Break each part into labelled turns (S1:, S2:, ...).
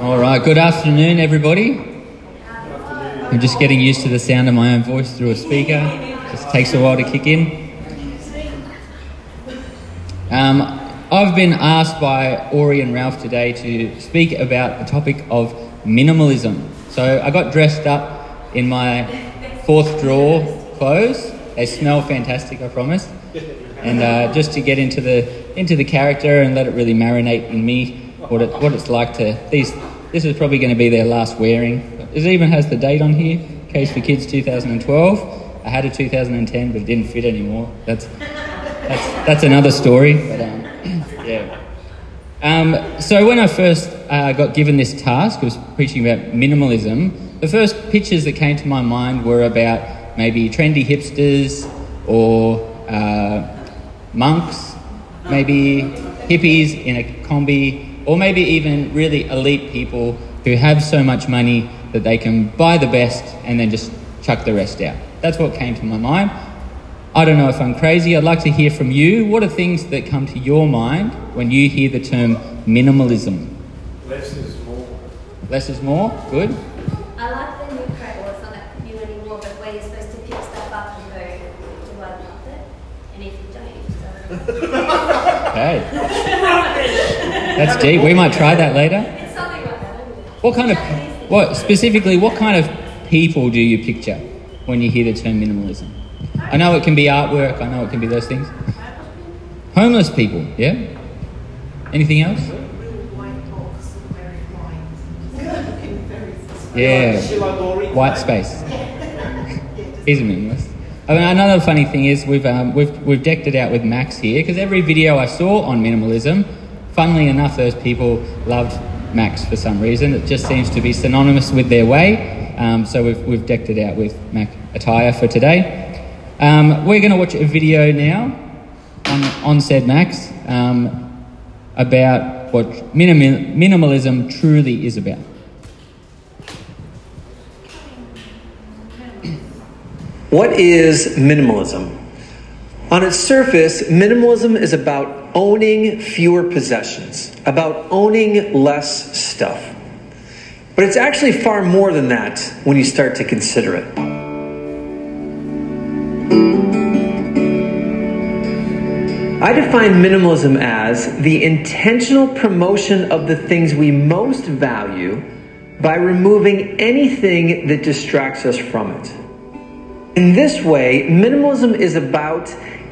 S1: All right, good afternoon, everybody. I'm just getting used to the sound of my own voice through a speaker. Just takes a while to kick in. Um, I've been asked by Ori and Ralph today to speak about the topic of minimalism. So I got dressed up in my fourth drawer clothes. They smell fantastic, I promise. And uh, just to get into the into the character and let it really marinate in me, what it what it's like to these. This is probably going to be their last wearing. It even has the date on here. Case for Kids 2012. I had a 2010, but it didn't fit anymore. That's that's that's another story. But um, yeah. Um, so when I first uh, got given this task, I was preaching about minimalism. The first pictures that came to my mind were about maybe trendy hipsters or uh, monks, maybe hippies in a Kombi, or maybe even really elite people who have so much money that they can buy the best and then just chuck the rest out. That's what came to my mind. I don't know if I'm crazy. I'd like to hear from you. What are things that come to your mind when you hear the term minimalism?
S2: Less is more.
S1: Less is more? Good.
S3: I like the new credit, well, it's not that new anymore, but where you're supposed to pick stuff up and go, do I love it? And if you don't, you just don't.
S1: Okay. That's deep. We might try that later. What kind of, what specifically, what kind of people do you picture when you hear the term minimalism? I know it can be artwork, I know it can be those things. Homeless people, yeah? Anything else? Yeah, white space. He's a minimalist. I mean, another funny thing is we've, um, we've, we've decked it out with Macs here because every video I saw on minimalism, funnily enough, those people loved Macs for some reason. It just seems to be synonymous with their way. Um, so we've, we've decked it out with Mac attire for today. Um, we're going to watch a video now on, on said Macs um, about what minim- minimalism truly is about.
S4: What is minimalism? On its surface, minimalism is about owning fewer possessions, about owning less stuff. But it's actually far more than that when you start to consider it. I define minimalism as the intentional promotion of the things we most value by removing anything that distracts us from it. In this way, minimalism is about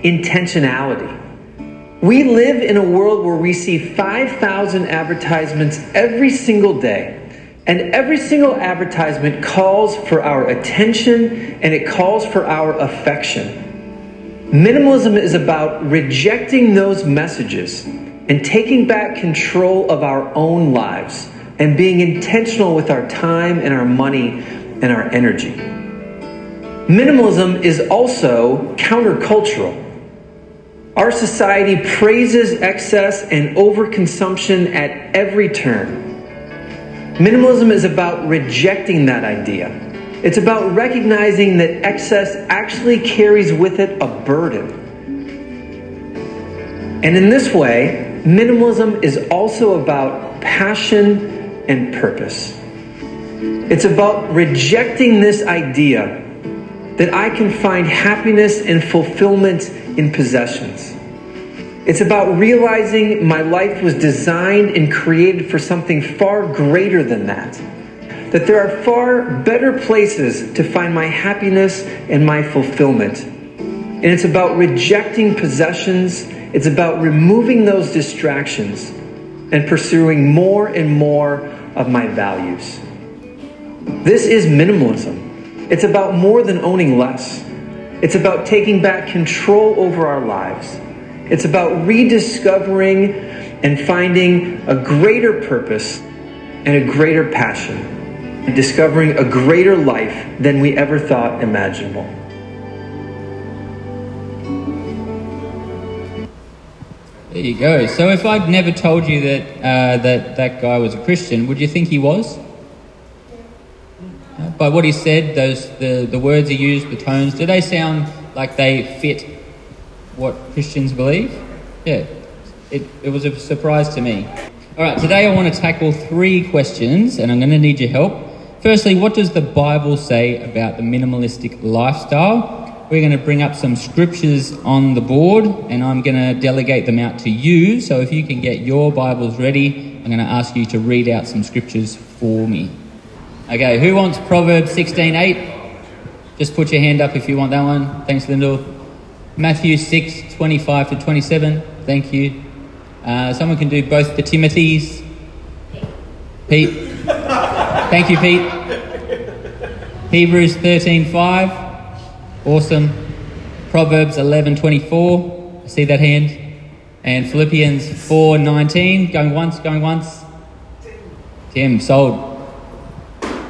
S4: intentionality. We live in a world where we see 5,000 advertisements every single day. And every single advertisement calls for our attention and it calls for our affection. Minimalism is about rejecting those messages and taking back control of our own lives and being intentional with our time and our money and our energy. Minimalism is also countercultural. Our society praises excess and overconsumption at every turn. Minimalism is about rejecting that idea. It's about recognizing that excess actually carries with it a burden. And in this way, minimalism is also about passion and purpose. It's about rejecting this idea that I can find happiness and fulfillment in possessions. It's about realizing my life was designed and created for something far greater than that. That there are far better places to find my happiness and my fulfillment. And it's about rejecting possessions, it's about removing those distractions and pursuing more and more of my values. This is minimalism. It's about more than owning less. It's about taking back control over our lives. It's about rediscovering and finding a greater purpose and a greater passion, and discovering a greater life than we ever thought imaginable.
S1: There you go. So if I'd never told you that uh, that that guy was a Christian, would you think he was? By what he said, those the, the words he used, the tones, do they sound like they fit what Christians believe? Yeah. It, it was a surprise to me. All right, today I want to tackle three questions and I'm going to need your help. Firstly, what does the Bible say about the minimalistic lifestyle? We're going to bring up some scriptures on the board and I'm going to delegate them out to you. So if you can get your Bibles ready, I'm going to ask you to read out some scriptures for me. Okay, who wants Proverbs 16:8? Just put your hand up if you want that one. Thanks, Lyndall. Matthew 6, 25 to 27. Thank you. Uh, someone can do both the Timothy's. Pete. Thank you, Pete. Hebrews 13:5. Awesome. Proverbs 11:24. I see that hand. And Philippians 4:19. Going once, going once. Tim, sold.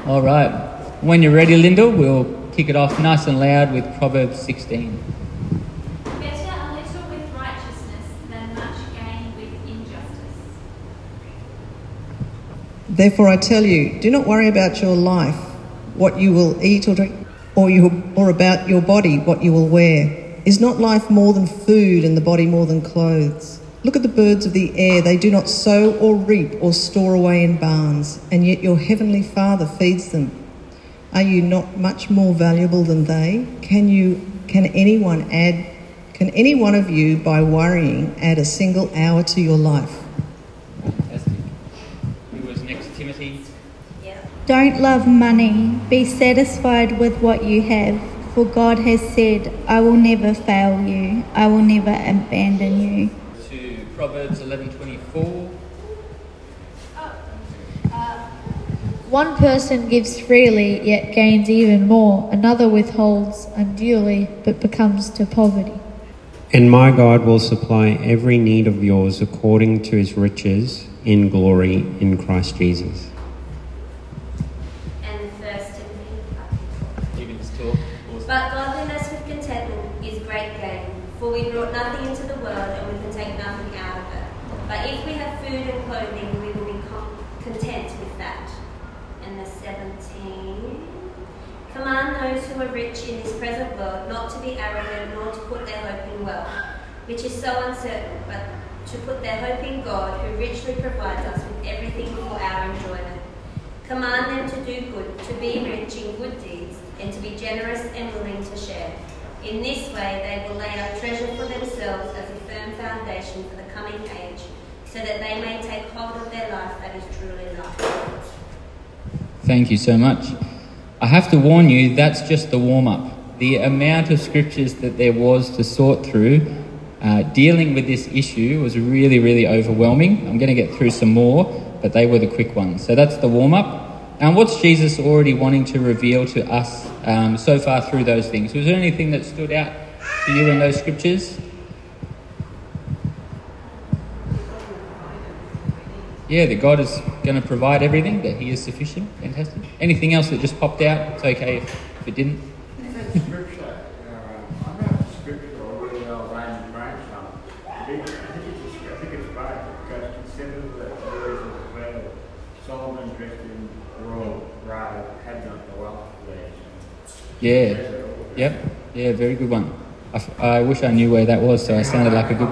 S1: All right. When you're ready, Linda, we'll kick it off nice and loud with Proverbs 16.
S2: Better a little with righteousness than much gain with injustice.
S5: Therefore, I tell you, do not worry about your life, what you will eat or drink, or, you, or about your body, what you will wear. Is not life more than food and the body more than clothes? Look at the birds of the air. They do not sow or reap or store away in barns, and yet your heavenly Father feeds them. Are you not much more valuable than they? Can you can anyone add can any one of you by worrying add a single hour to your life?
S1: Fantastic. Who was next? Timothy.
S3: Yeah.
S6: Don't love money. Be satisfied with what you have, for God has said, I will never fail you. I will never abandon you.
S1: To Proverbs 11:24.
S7: Um, uh, one person gives freely, yet gains even more. Another withholds unduly, but becomes to poverty.
S8: And my God will supply every need of yours according to his riches in glory in Christ Jesus.
S3: World not to be arrogant nor to put their hope in wealth, which is so uncertain, but to put their hope in God, who richly provides us with everything for our enjoyment. Command them to do good, to be rich in good deeds, and to be generous and willing to share. In this way, they will lay up treasure for themselves as a firm foundation for the coming age, so that they may take hold of their life that is truly life.
S1: Thank you so much. I have to warn you, that's just the warm up. The amount of scriptures that there was to sort through uh, dealing with this issue was really, really overwhelming. I'm going to get through some more, but they were the quick ones. So that's the warm up. And what's Jesus already wanting to reveal to us um, so far through those things? Was there anything that stood out to you in those scriptures? Yeah, that God is going to provide everything, that He is sufficient. Fantastic. Anything else that just popped out? It's okay if, if it didn't.
S9: scripture, uh, I'm not scripture or really well Ryan Brownstone. I think it's, I think it's right because consider the words of the prayer. Solomon dressed in royal bride had not the wealth of the
S1: Yeah. Yep. Yeah, very good one. I, wish I knew where that was, so I sounded like a good.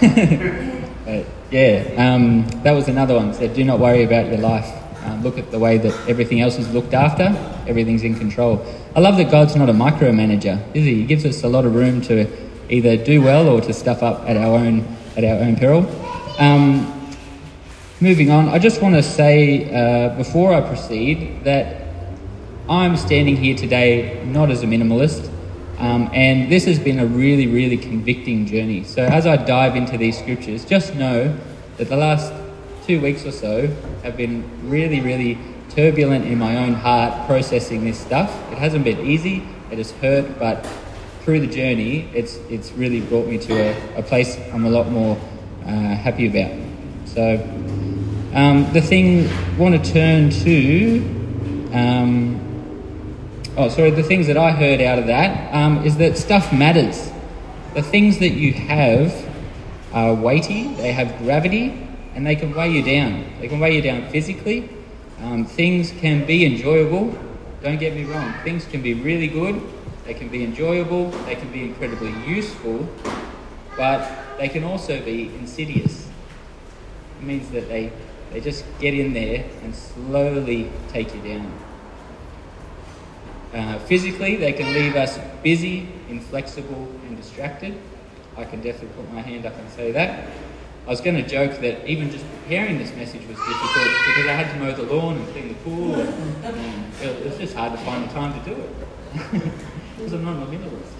S1: but yeah, um, that was another one. Said, do not worry about your life. Um, look at the way that everything else is looked after. Everything's in control. I love that God's not a micromanager, is he? He gives us a lot of room to either do well or to stuff up at our own at our own peril. Um, moving on, I just want to say uh, before I proceed that I'm standing here today not as a minimalist, um, and this has been a really, really convicting journey. So, as I dive into these scriptures, just know that the last two weeks or so have been really, really turbulent in my own heart processing this stuff. It hasn't been easy, it has hurt, but through the journey, it's, it's really brought me to a, a place I'm a lot more uh, happy about. So, um, the thing I want to turn to. Um, oh, sorry, the things that I heard out of that um, is that stuff matters. The things that you have are weighty, they have gravity, and they can weigh you down. They can weigh you down physically. Um, things can be enjoyable. Don't get me wrong, things can be really good, they can be enjoyable, they can be incredibly useful, but they can also be insidious. It means that they They just get in there and slowly take you down. Uh, physically, they can leave us busy, inflexible, and distracted. I can definitely put my hand up and say that. I was going to joke that even just preparing this message was difficult because I had to mow the lawn and clean the pool, and, and it was just hard to find the time to do it because I'm not a minimalist.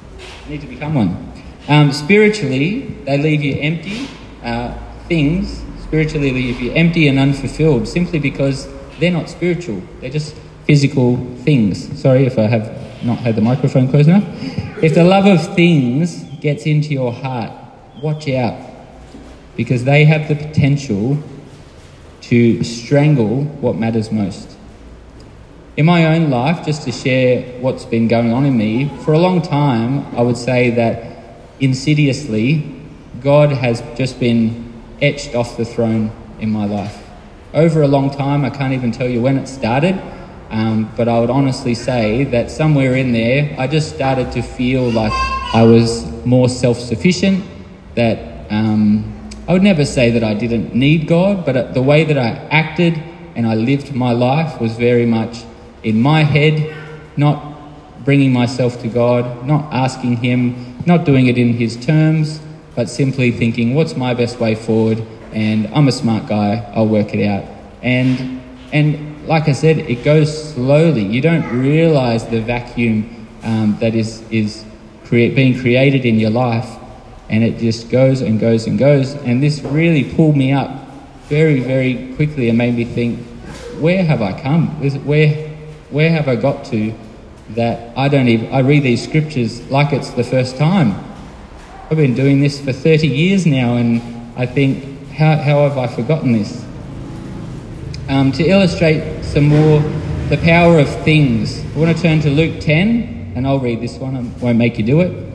S1: I need to become one. Um, spiritually, they leave you empty. Uh, things spiritually leave you empty and unfulfilled simply because they're not spiritual. They're just physical things. Sorry if I have not had the microphone close enough. If the love of things gets into your heart, watch out because they have the potential to strangle what matters most. In my own life, just to share what's been going on in me, for a long time, I would say that insidiously, God has just been etched off the throne in my life. Over a long time, I can't even tell you when it started, um, but I would honestly say that somewhere in there, I just started to feel like I was more self sufficient, that um, I would never say that I didn't need God, but uh, the way that I acted and I lived my life was very much in my head, not bringing myself to God, not asking Him, not doing it in His terms, but simply thinking, what's my best way forward? And I'm a smart guy, I'll work it out. And, and like I said, it goes slowly. You don't realize the vacuum um, that is, is being created in your life, and it just goes and goes and goes. And this really pulled me up very, very quickly and made me think, where have I come? Where, where have I got to that I don't even, I read these scriptures like it's the first time. I've been doing this for 30 years now, and I think, how, how have I forgotten this? Um, to illustrate some more the power of things, I want to turn to Luke 10, and I'll read this one, I won't make you do it.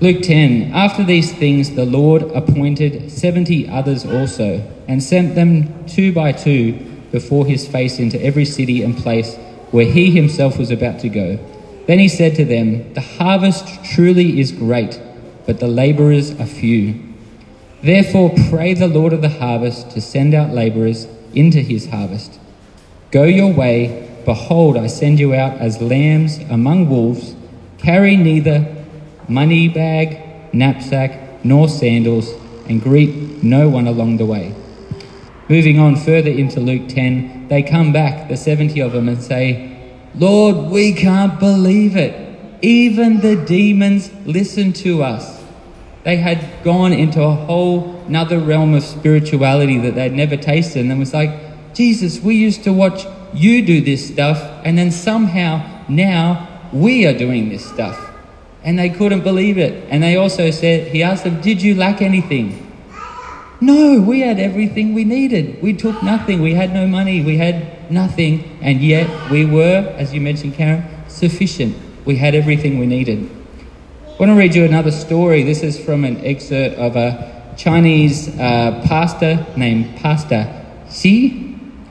S1: Luke 10 After these things, the Lord appointed 70 others also, and sent them two by two before his face into every city and place where he himself was about to go. Then he said to them, The harvest truly is great, but the labourers are few. Therefore, pray the Lord of the harvest to send out labourers into his harvest. Go your way. Behold, I send you out as lambs among wolves. Carry neither money bag, knapsack, nor sandals, and greet no one along the way. Moving on further into Luke 10, they come back, the 70 of them, and say, Lord, we can't believe it. Even the demons listen to us. They had gone into a whole another realm of spirituality that they'd never tasted and was like, Jesus, we used to watch you do this stuff, and then somehow now we are doing this stuff. And they couldn't believe it. And they also said, He asked them, Did you lack anything? No, we had everything we needed. We took nothing. We had no money. We had nothing. And yet we were, as you mentioned, Karen, sufficient. We had everything we needed. I want to read you another story. This is from an excerpt of a Chinese uh, pastor named Pastor Xi,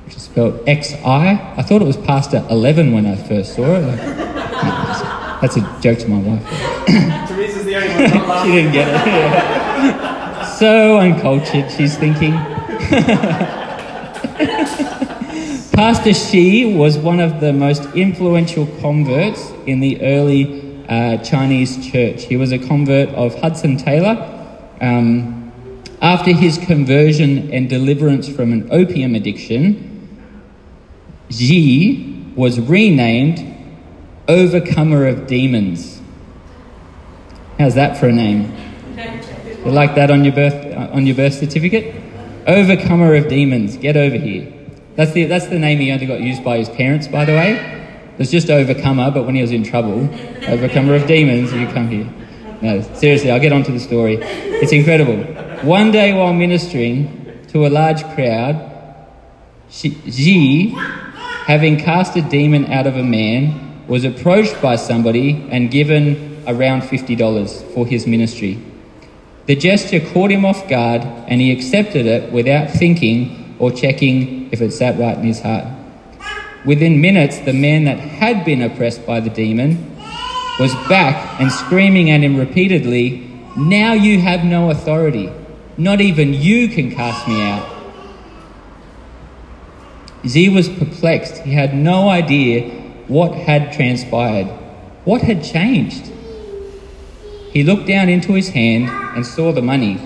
S1: which is spelled X I. I thought it was Pastor 11 when I first saw it. That's a joke to my wife.
S10: Teresa's the only one not laughing.
S1: she didn't get it. Yeah. So uncultured, she's thinking. Pastor Xi was one of the most influential converts in the early uh, Chinese church. He was a convert of Hudson Taylor. Um, after his conversion and deliverance from an opium addiction, Xi was renamed Overcomer of Demons. How's that for a name? You like that on your birth uh, on your birth certificate? Overcomer of demons. Get over here. That's the that's the name he only got used by his parents, by the way. It was just overcomer, but when he was in trouble, overcomer of demons, you come here. No, seriously, I'll get on to the story. It's incredible. One day while ministering to a large crowd, Xi, having cast a demon out of a man, was approached by somebody and given around $50 for his ministry. The gesture caught him off guard and he accepted it without thinking or checking if it sat right in his heart. Within minutes, the man that had been oppressed by the demon was back and screaming at him repeatedly, Now you have no authority. Not even you can cast me out. Xi was perplexed. He had no idea what had transpired, what had changed. He looked down into his hand and saw the money.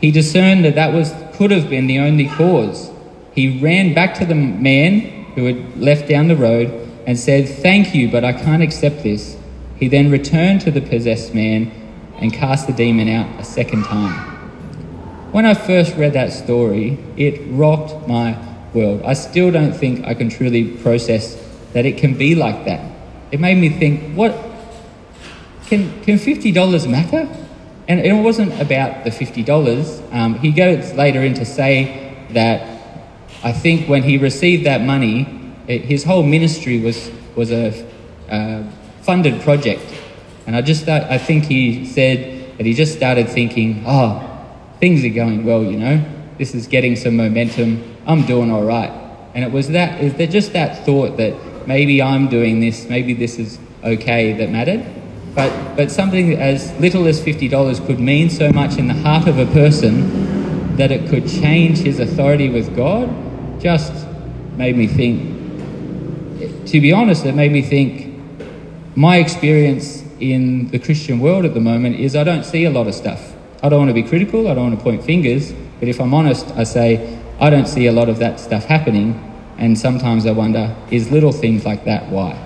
S1: He discerned that that was could have been the only cause. He ran back to the man who had left down the road and said, "Thank you, but I can't accept this." He then returned to the possessed man and cast the demon out a second time. When I first read that story, it rocked my world. I still don't think I can truly process that it can be like that. It made me think, what can can fifty dollars matter? And it wasn't about the fifty dollars. Um, he goes later in to say that I think when he received that money, it, his whole ministry was was a funded project, and I just thought, I think he said that he just started thinking, oh, things are going well, you know, this is getting some momentum. I'm doing all right, and it was that is there just that thought that maybe I'm doing this, maybe this is okay that mattered. But, but something as little as $50 could mean so much in the heart of a person that it could change his authority with God just made me think. To be honest, it made me think my experience in the Christian world at the moment is I don't see a lot of stuff. I don't want to be critical, I don't want to point fingers, but if I'm honest, I say I don't see a lot of that stuff happening, and sometimes I wonder is little things like that why?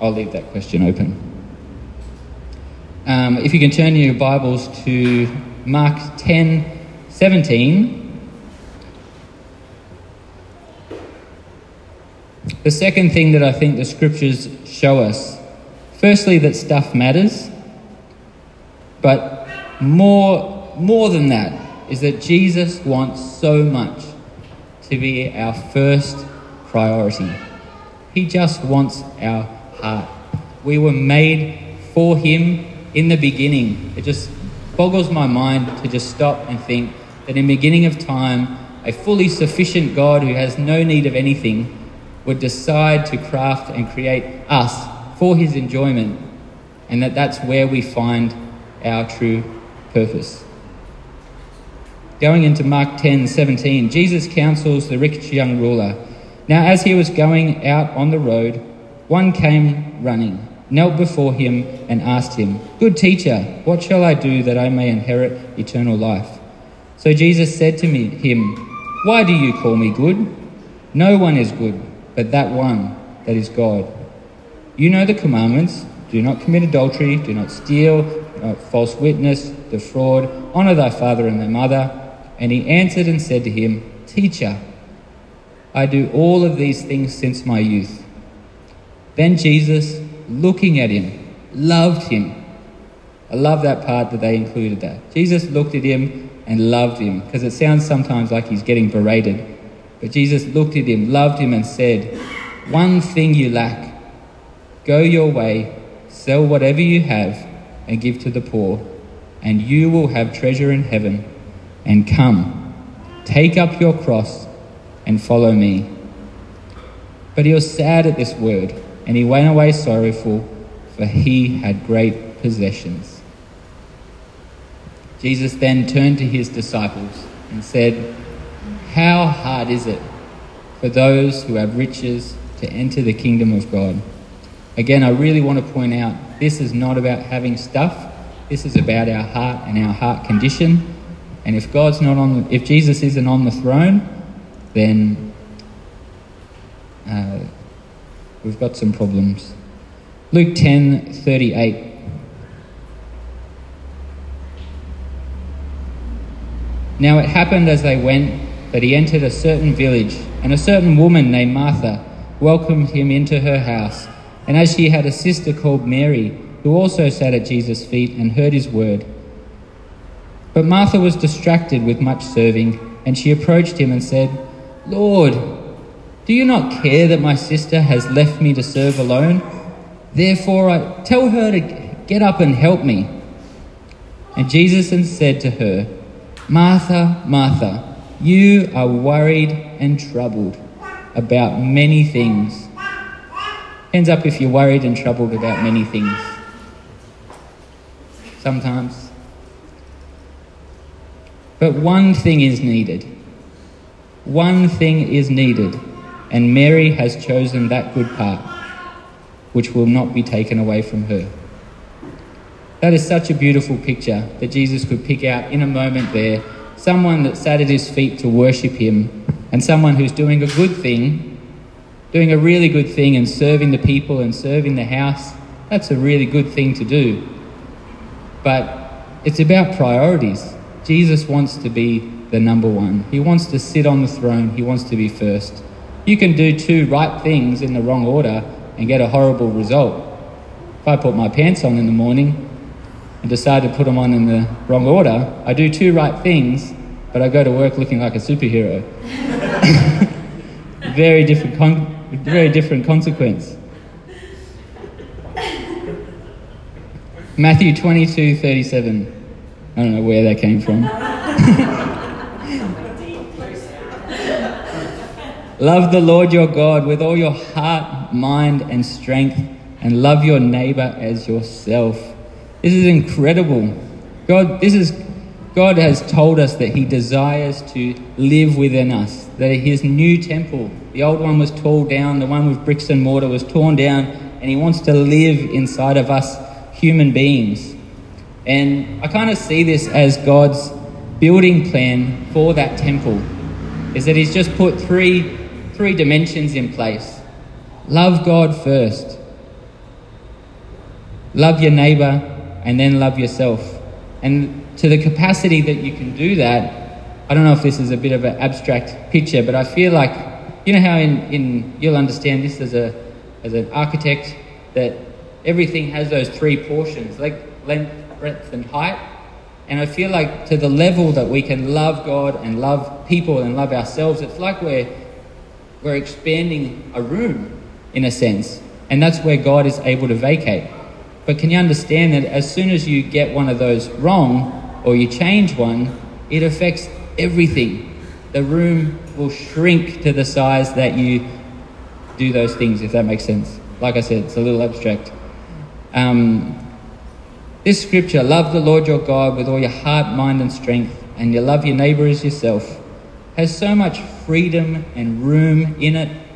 S1: I'll leave that question open. Um, if you can turn your Bibles to Mark 10 17. The second thing that I think the scriptures show us firstly, that stuff matters, but more, more than that is that Jesus wants so much to be our first priority. He just wants our heart. We were made for Him in the beginning. It just boggles my mind to just stop and think that in the beginning of time, a fully sufficient God who has no need of anything would decide to craft and create us for his enjoyment, and that that's where we find our true purpose. Going into Mark 10 17, Jesus counsels the rich young ruler. Now, as he was going out on the road, one came running knelt before him and asked him, Good teacher, what shall I do that I may inherit eternal life? So Jesus said to me, him, Why do you call me good? No one is good but that one that is God. You know the commandments do not commit adultery, do not steal, not false witness, defraud, honor thy father and thy mother. And he answered and said to him, Teacher, I do all of these things since my youth. Then Jesus looking at him, loved him. I love that part that they included that. Jesus looked at him and loved him because it sounds sometimes like he's getting berated. But Jesus looked at him, loved him, and said, One thing you lack. Go your way, sell whatever you have, and give to the poor, and you will have treasure in heaven. And come, take up your cross, and follow me. But he was sad at this word and he went away sorrowful, for he had great possessions. Jesus then turned to his disciples and said, How hard is it for those who have riches to enter the kingdom of God? Again, I really want to point out this is not about having stuff. This is about our heart and our heart condition. And if God's not on, if Jesus isn't on the throne, then uh, we've got some problems. Luke 10 38. Now it happened as they went that he entered a certain village, and a certain woman named Martha welcomed him into her house. And as she had a sister called Mary, who also sat at Jesus' feet and heard his word. But Martha was distracted with much serving, and she approached him and said, Lord, do you not care that my sister has left me to serve alone? Therefore, I tell her to get up and help me. And Jesus said to her, Martha, Martha, you are worried and troubled about many things. Hands up if you're worried and troubled about many things. Sometimes. But one thing is needed One thing is needed, and Mary has chosen that good part, which will not be taken away from her. That is such a beautiful picture that Jesus could pick out in a moment there someone that sat at his feet to worship him, and someone who's doing a good thing, doing a really good thing, and serving the people and serving the house. That's a really good thing to do. But it's about priorities. Jesus wants to be the number one, He wants to sit on the throne, He wants to be first. You can do two right things in the wrong order and get a horrible result. If I put my pants on in the morning and decide to put them on in the wrong order, I do two right things, but I go to work looking like a superhero. very different, con- very different consequence. Matthew 22 37. I don't know where that came from. love the Lord your God with all your heart, mind, and strength, and love your neighbor as yourself. This is incredible. God, this is God has told us that He desires to live within us. That His new temple, the old one was torn down, the one with bricks and mortar was torn down, and He wants to live inside of us human beings. And I kind of see this as God's building plan for that temple is that He's just put three, three dimensions in place. Love God first, love your neighbor, and then love yourself. And to the capacity that you can do that, I don't know if this is a bit of an abstract picture, but I feel like, you know how in, in you'll understand this as, a, as an architect, that everything has those three portions, like length, breadth, and height. And I feel like to the level that we can love God and love people and love ourselves, it's like we're, we're expanding a room in a sense. And that's where God is able to vacate. But can you understand that as soon as you get one of those wrong or you change one, it affects everything. The room will shrink to the size that you do those things, if that makes sense. Like I said, it's a little abstract. Um, this scripture, love the Lord your God with all your heart, mind, and strength, and you love your neighbour as yourself, has so much freedom and room in it.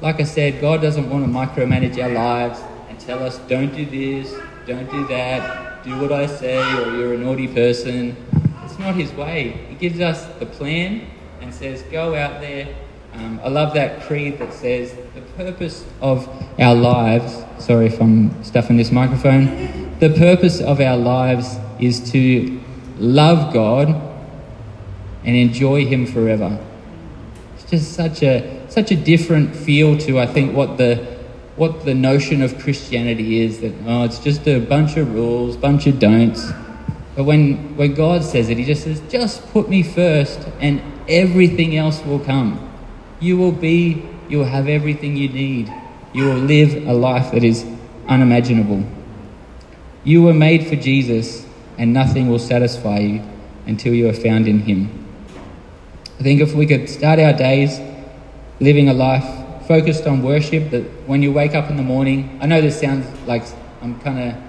S1: Like I said, God doesn't want to micromanage our lives and tell us, don't do this, don't do that, do what I say, or you're a naughty person. It's not His way. He gives us the plan and says, go out there. Um, I love that creed that says, the purpose of our lives, sorry if I'm stuffing this microphone, the purpose of our lives is to love God and enjoy Him forever. It's just such a such a different feel to I think what the what the notion of Christianity is that oh it's just a bunch of rules, bunch of don'ts. But when when God says it, He just says, just put me first, and everything else will come. You will be, you will have everything you need. You will live a life that is unimaginable. You were made for Jesus, and nothing will satisfy you until you are found in Him. I think if we could start our days living a life focused on worship, that when you wake up in the morning, I know this sounds like I'm kind of,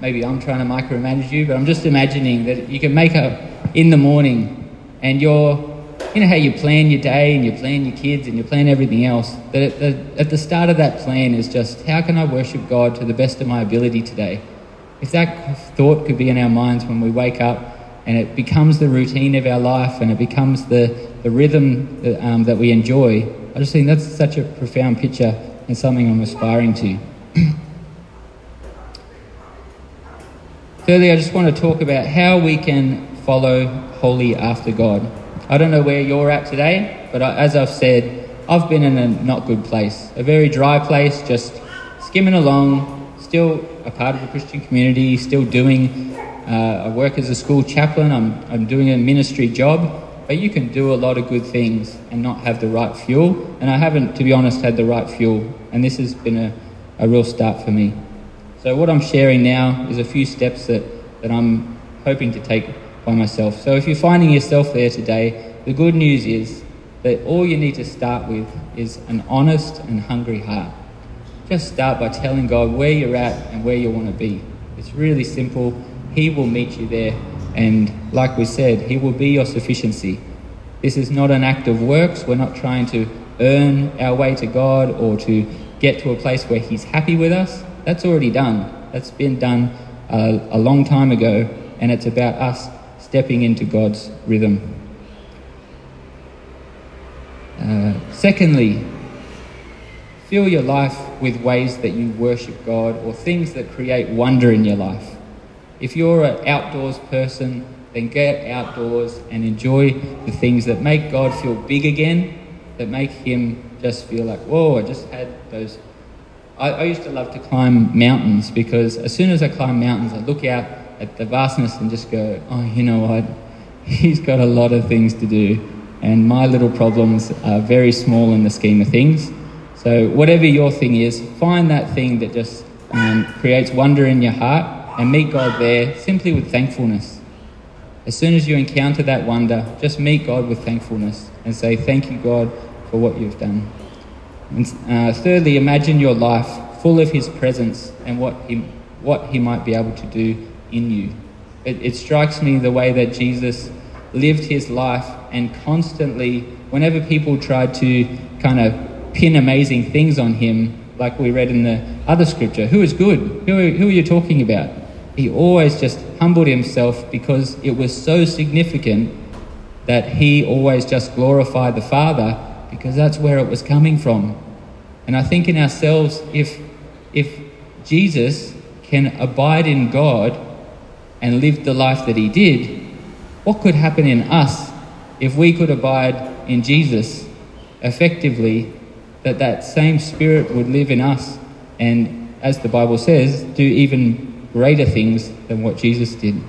S1: maybe I'm trying to micromanage you, but I'm just imagining that you can make up in the morning and you're, you know how you plan your day and you plan your kids and you plan everything else, that at the, at the start of that plan is just, how can I worship God to the best of my ability today? If that thought could be in our minds when we wake up and it becomes the routine of our life and it becomes the, the rhythm that, um, that we enjoy, I just think that's such a profound picture and something I'm aspiring to. Thirdly, I just want to talk about how we can follow wholly after God. I don't know where you're at today, but I, as I've said, I've been in a not good place, a very dry place, just skimming along, still a part of the Christian community, still doing. Uh, I work as a school chaplain. I'm I'm doing a ministry job, but you can do a lot of good things and not have the right fuel. And I haven't, to be honest, had the right fuel, and this has been a, a real start for me. So what I'm sharing now is a few steps that, that I'm hoping to take by myself. So if you're finding yourself there today, the good news is that all you need to start with is an honest and hungry heart. Just start by telling God where you're at and where you want to be. It's really simple. He will meet you there. And like we said, He will be your sufficiency. This is not an act of works. We're not trying to earn our way to God or to get to a place where He's happy with us. That's already done. That's been done uh, a long time ago, and it's about us stepping into God's rhythm. Uh, secondly, fill your life with ways that you worship God or things that create wonder in your life. If you're an outdoors person, then get outdoors and enjoy the things that make God feel big again, that make Him just feel like, whoa, I just had those. I, I used to love to climb mountains because as soon as I climb mountains, I look out at the vastness and just go, oh, you know what? He's got a lot of things to do, and my little problems are very small in the scheme of things. So, whatever your thing is, find that thing that just um, creates wonder in your heart and meet God there simply with thankfulness. As soon as you encounter that wonder, just meet God with thankfulness and say, Thank you, God, for what you've done. And uh, thirdly, imagine your life full of His presence and what He, what he might be able to do in you. It, it strikes me the way that Jesus lived his life and constantly, whenever people tried to kind of pin amazing things on him, like we read in the other scripture, who is good? Who are, who are you talking about? He always just humbled himself because it was so significant that he always just glorified the Father because that's where it was coming from. And I think in ourselves, if, if Jesus can abide in God and lived the life that he did, what could happen in us if we could abide in Jesus effectively, that that same spirit would live in us and, as the Bible says, do even greater things than what Jesus did.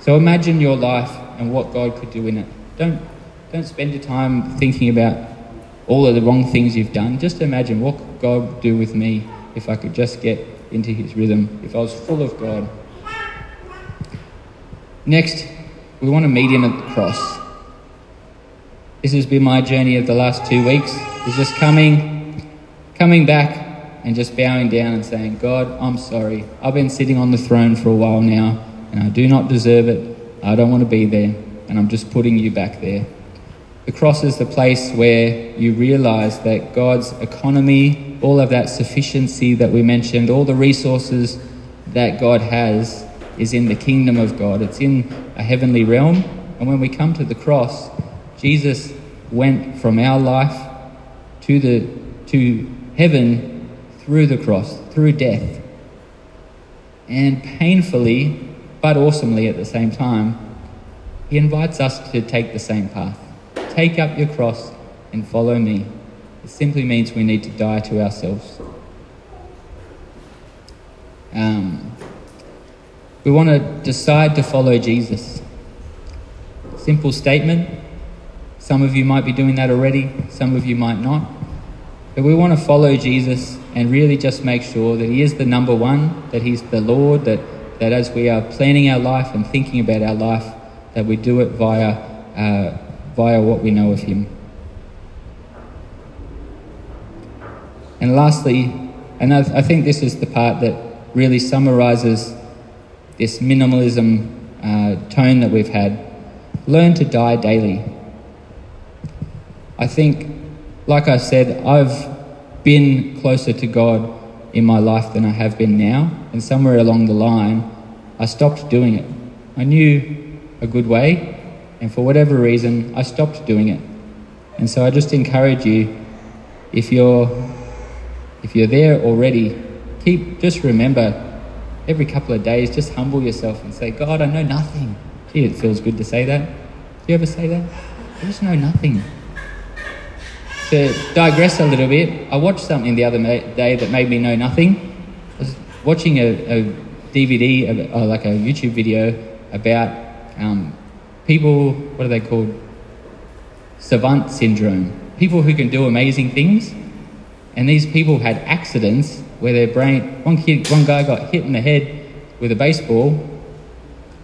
S1: So imagine your life and what God could do in it. Don't, don't spend your time thinking about all of the wrong things you've done. Just imagine what could God do with me if I could just get into his rhythm, if I was full of God. Next, we want to meet him at the cross. This has been my journey of the last two weeks. Is just coming, coming back and just bowing down and saying, God, I'm sorry. I've been sitting on the throne for a while now, and I do not deserve it. I don't want to be there, and I'm just putting you back there. The cross is the place where you realize that God's economy, all of that sufficiency that we mentioned, all the resources that God has, is in the kingdom of God. It's in a heavenly realm. And when we come to the cross, Jesus went from our life to the to heaven through the cross, through death. And painfully, but awesomely at the same time, he invites us to take the same path. Take up your cross and follow me. It simply means we need to die to ourselves. Um, we want to decide to follow Jesus. Simple statement. Some of you might be doing that already, some of you might not. But we want to follow Jesus and really just make sure that He is the number one, that He's the Lord, that, that as we are planning our life and thinking about our life, that we do it via, uh, via what we know of Him. And lastly, and I, I think this is the part that really summarizes this minimalism uh, tone that we've had. Learn to die daily. I think, like I said, I've been closer to God in my life than I have been now, and somewhere along the line, I stopped doing it. I knew a good way, and for whatever reason, I stopped doing it. And so I just encourage you, if you're if you're there already, keep just remember every couple of days, just humble yourself and say, God, I know nothing. Gee, it feels good to say that. Do you ever say that? I just know nothing. To digress a little bit, I watched something the other day that made me know nothing. I was watching a, a DVD, or like a YouTube video about um, people, what are they called? Savant syndrome. People who can do amazing things. And these people had accidents where their brain, one kid, one guy got hit in the head with a baseball,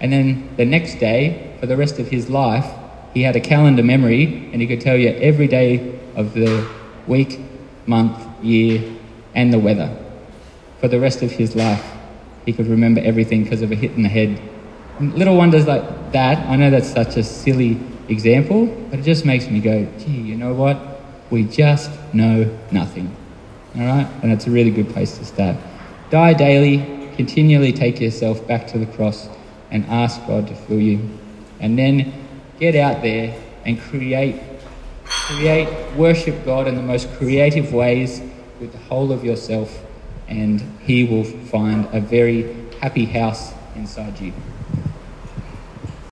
S1: and then the next day, for the rest of his life, he had a calendar memory and he could tell you every day of the week, month, year, and the weather. For the rest of his life, he could remember everything because of a hit in the head. And little wonders like that, I know that's such a silly example, but it just makes me go, gee, you know what? We just know nothing. All right? And it's a really good place to start. Die daily, continually take yourself back to the cross and ask God to fill you. And then get out there and create create worship God in the most creative ways with the whole of yourself and he will find a very happy house inside you.